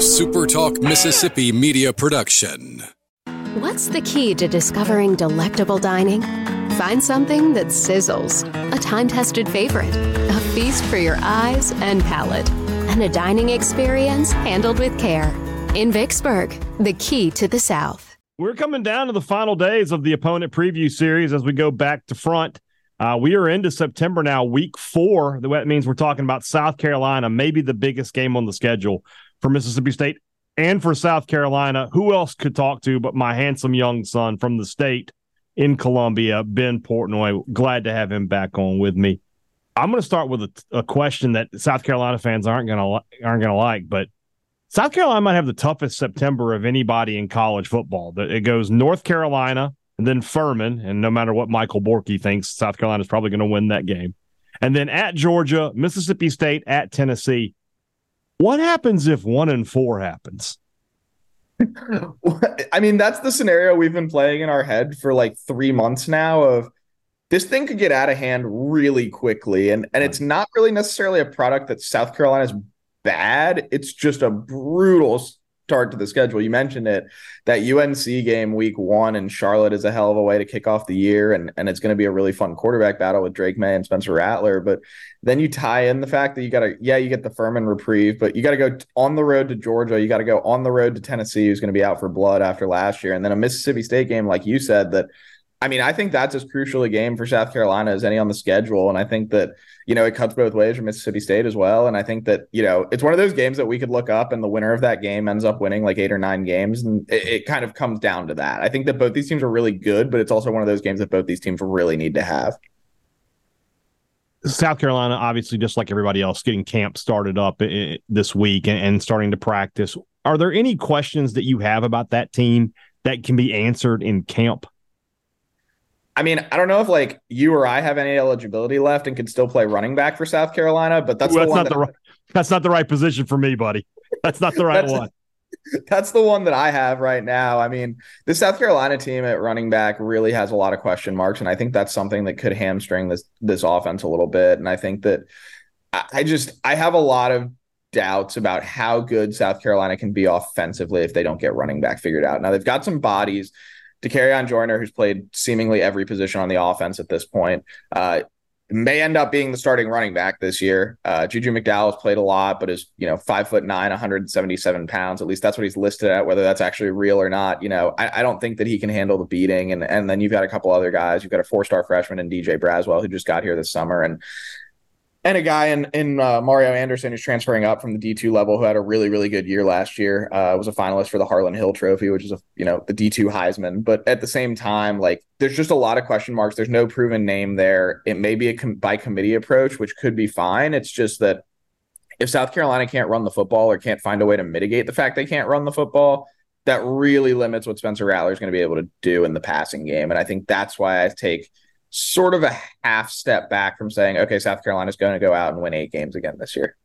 SuperTalk Mississippi media production. What's the key to discovering delectable dining? Find something that sizzles, a time tested favorite, a feast for your eyes and palate, and a dining experience handled with care. In Vicksburg, the key to the South. We're coming down to the final days of the opponent preview series as we go back to front. Uh, we are into September now, week four. That means we're talking about South Carolina, maybe the biggest game on the schedule for Mississippi State and for South Carolina. Who else could talk to but my handsome young son from the state in Columbia, Ben Portnoy? Glad to have him back on with me. I'm going to start with a, a question that South Carolina fans aren't going to aren't going to like, but South Carolina might have the toughest September of anybody in college football. It goes North Carolina and then Furman, and no matter what Michael Borky thinks, South Carolina is probably going to win that game. And then at Georgia, Mississippi State, at Tennessee. What happens if one and four happens? I mean, that's the scenario we've been playing in our head for like three months now of this thing could get out of hand really quickly. And and it's not really necessarily a product that South Carolina's bad. It's just a brutal start to the schedule. You mentioned it. That UNC game week one in Charlotte is a hell of a way to kick off the year, and, and it's going to be a really fun quarterback battle with Drake Maye and Spencer Rattler. But then you tie in the fact that you got to, yeah, you get the Furman reprieve, but you got to go on the road to Georgia. You got to go on the road to Tennessee, who's going to be out for blood after last year. And then a Mississippi State game, like you said, that I mean, I think that's as crucial a game for South Carolina as any on the schedule. And I think that, you know, it cuts both ways for Mississippi State as well. And I think that, you know, it's one of those games that we could look up and the winner of that game ends up winning like eight or nine games. And it, it kind of comes down to that. I think that both these teams are really good, but it's also one of those games that both these teams really need to have. South Carolina, obviously, just like everybody else, getting camp started up this week and starting to practice. Are there any questions that you have about that team that can be answered in camp? I mean, I don't know if like you or I have any eligibility left and can still play running back for South Carolina, but that's, Ooh, that's not that, the right, that's not the right position for me, buddy. That's not the right one. That's the one that I have right now. I mean, the South Carolina team at running back really has a lot of question marks, and I think that's something that could hamstring this this offense a little bit. And I think that I just I have a lot of doubts about how good South Carolina can be offensively if they don't get running back figured out. Now they've got some bodies. Dakereon Joyner, who's played seemingly every position on the offense at this point, uh, may end up being the starting running back this year. Uh, Juju McDowell has played a lot, but is you know five foot nine, 177 pounds. At least that's what he's listed at. Whether that's actually real or not, you know, I, I don't think that he can handle the beating. And and then you've got a couple other guys. You've got a four star freshman and Djay Braswell who just got here this summer, and and a guy in in uh, Mario Anderson who's transferring up from the D two level who had a really really good year last year. Uh, was a finalist for the Harlon Hill Trophy, which is a you know the D two Heisman. But at the same time, like there's just a lot of question marks. There's no proven name there. It may be a com- by committee approach, which could be fine. It's just that if South Carolina can't run the football or can't find a way to mitigate the fact they can't run the football, that really limits what Spencer Rattler is going to be able to do in the passing game. And I think that's why I take sort of a half step back from saying, okay, South Carolina's going to go out and win eight games again this year.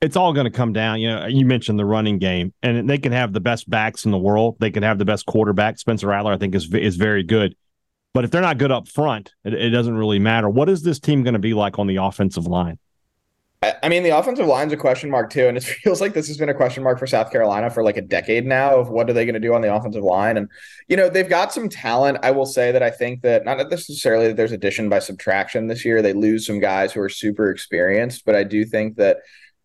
It's all going to come down. You know, you mentioned the running game, and they can have the best backs in the world. They can have the best quarterback. Spencer Rattler, I think, is is very good. But if they're not good up front, it, it doesn't really matter. What is this team going to be like on the offensive line? I mean, the offensive line's a question mark too, and it feels like this has been a question mark for South Carolina for like a decade now. Of what are they going to do on the offensive line? And you know, they've got some talent. I will say that I think that not necessarily that there's addition by subtraction this year. They lose some guys who are super experienced, but I do think that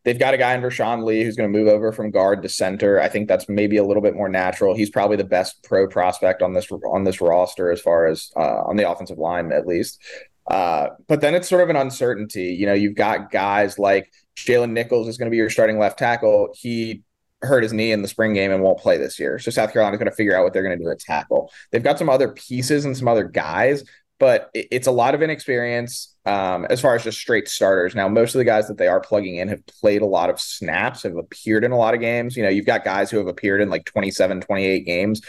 they've got a guy in Rashawn Lee who's going to move over from guard to center. I think that's maybe a little bit more natural. He's probably the best pro prospect on this on this roster as far as uh, on the offensive line at least. Uh, but then it's sort of an uncertainty. You know, you've got guys like Jaylen Nichols is going to be your starting left tackle. He hurt his knee in the spring game and won't play this year. So South Carolina's going to figure out what they're going to do at tackle. They've got some other pieces and some other guys, but it's a lot of inexperience um, as far as just straight starters. Now, most of the guys that they are plugging in have played a lot of snaps, have appeared in a lot of games. You know, you've got guys who have appeared in like 27, 28 games.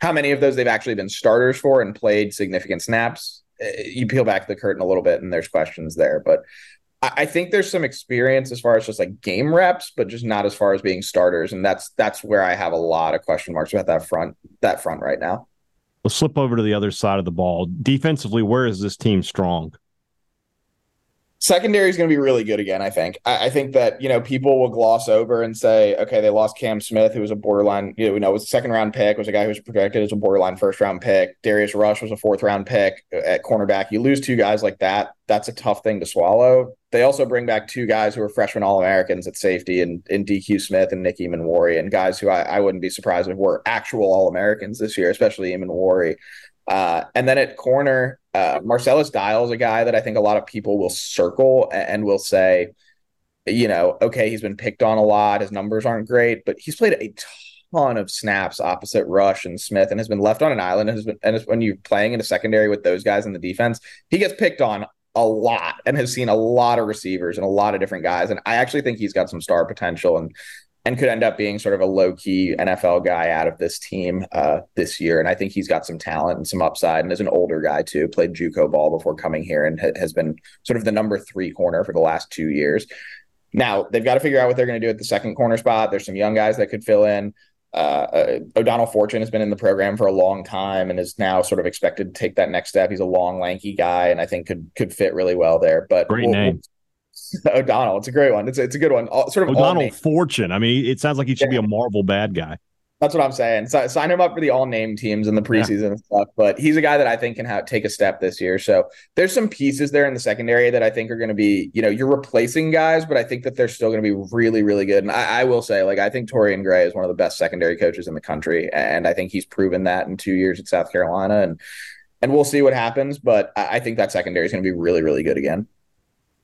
How many of those they've actually been starters for and played significant snaps? You peel back the curtain a little bit and there's questions there. But I think there's some experience as far as just like game reps, but just not as far as being starters. And that's that's where I have a lot of question marks about that front that front right now. Let's flip over to the other side of the ball. Defensively, where is this team strong? Secondary is going to be really good again. I think. I, I, think that you know people will gloss over and say, okay, they lost Cam Smith, who was a borderline, you know, was a second round pick, was a guy who was projected as a borderline first round pick. Darius Rush was a fourth round pick at cornerback. You lose two guys like that, that's a tough thing to swallow. They also bring back two guys who are freshman All Americans at safety and in DQ Smith and Nick Emmanwori, and guys who I, I wouldn't be surprised if were actual All Americans this year, especially Emmanwori. Uh, and then at corner, uh, Marcellus Dial is a guy that I think a lot of people will circle and will say, you know, okay, he's been picked on a lot. His numbers aren't great, but he's played a ton of snaps opposite Rush and Smith and has been left on an island. And, has been, and when you're playing in a secondary with those guys in the defense, he gets picked on a lot and has seen a lot of receivers and a lot of different guys. And I actually think he's got some star potential. And and could end up being sort of a low key NFL guy out of this team uh, this year. And I think he's got some talent and some upside. And as an older guy too, played JUCO ball before coming here and ha- has been sort of the number three corner for the last two years. Now they've got to figure out what they're going to do at the second corner spot. There's some young guys that could fill in. Uh, uh, O'Donnell Fortune has been in the program for a long time and is now sort of expected to take that next step. He's a long, lanky guy, and I think could could fit really well there. But great we'll, name. O'Donnell. It's a great one. It's a, it's a good one. All, sort of O'Donnell Fortune. I mean, it sounds like he should yeah. be a Marvel bad guy. That's what I'm saying. So, sign him up for the all name teams in the preseason yeah. and stuff. But he's a guy that I think can have, take a step this year. So there's some pieces there in the secondary that I think are going to be, you know, you're replacing guys, but I think that they're still going to be really, really good. And I, I, will say, like, I think Torian Gray is one of the best secondary coaches in the country, and I think he's proven that in two years at South Carolina. And and we'll see what happens. But I, I think that secondary is going to be really, really good again.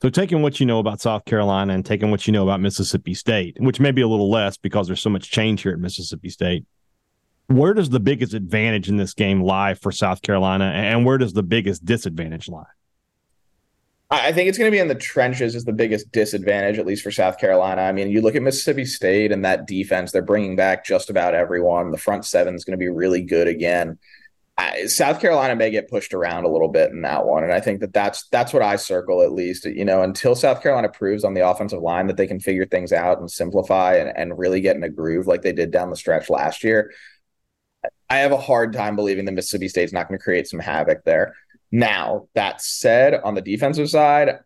So taking what you know about South Carolina and taking what you know about Mississippi State, which may be a little less because there's so much change here at Mississippi State, where does the biggest advantage in this game lie for South Carolina and where does the biggest disadvantage lie? I think it's going to be in the trenches is the biggest disadvantage, at least for South Carolina. I mean, you look at Mississippi State and that defense; they're bringing back just about everyone. The front seven is going to be really good again. South Carolina may get pushed around a little bit in that one, and I think that that's that's what I circle at least. You know, until South Carolina proves on the offensive line that they can figure things out and simplify and, and really get in a groove like they did down the stretch last year, I have a hard time believing that Mississippi State's not going to create some havoc there. Now that said, on the defensive side,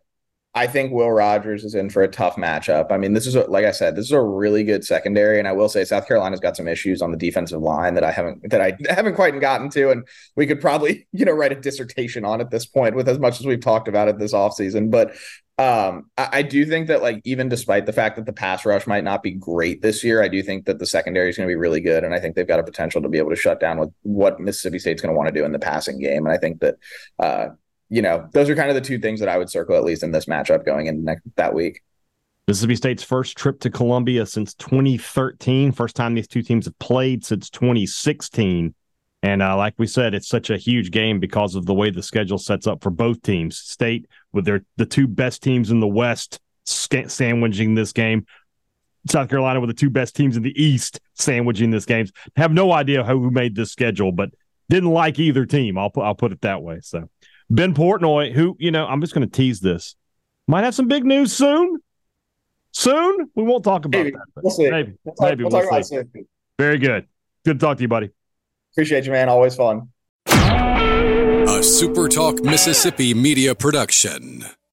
I think Will Rogers is in for a tough matchup. I mean, this is a, like I said, this is a really good secondary, and I will say South Carolina's got some issues on the defensive line that I haven't that I haven't quite gotten to, and we could probably you know write a dissertation on at this point with as much as we've talked about it this offseason. But um, I, I, do think that like even despite the fact that the pass rush might not be great this year, I do think that the secondary is going to be really good, and I think they've got a potential to be able to shut down with what Mississippi State's going to want to do in the passing game, and I think that uh, you know, those are kind of the two things that I would circle at least in this matchup going into next, that week. Mississippi State's first trip to Columbia since 2013. First time these two teams have played since 2016. And uh, like we said, it's such a huge game because of the way the schedule sets up for both teams. State with their the two best teams in the West sandwiching this game. South Carolina with the two best teams in the East sandwiching this game. Have no idea who made this schedule, but didn't like either team. I'll put I'll put it that way. So Ben Portnoy, who, you know, I'm just going to tease this, might have some big news soon. Soon. We won't talk about maybe. that. We'll see. Maybe. We'll talk, maybe. We'll, we'll see. Very good. Good to talk to you, buddy. Appreciate you, man. Always fun. A SuperTalk Mississippi media production.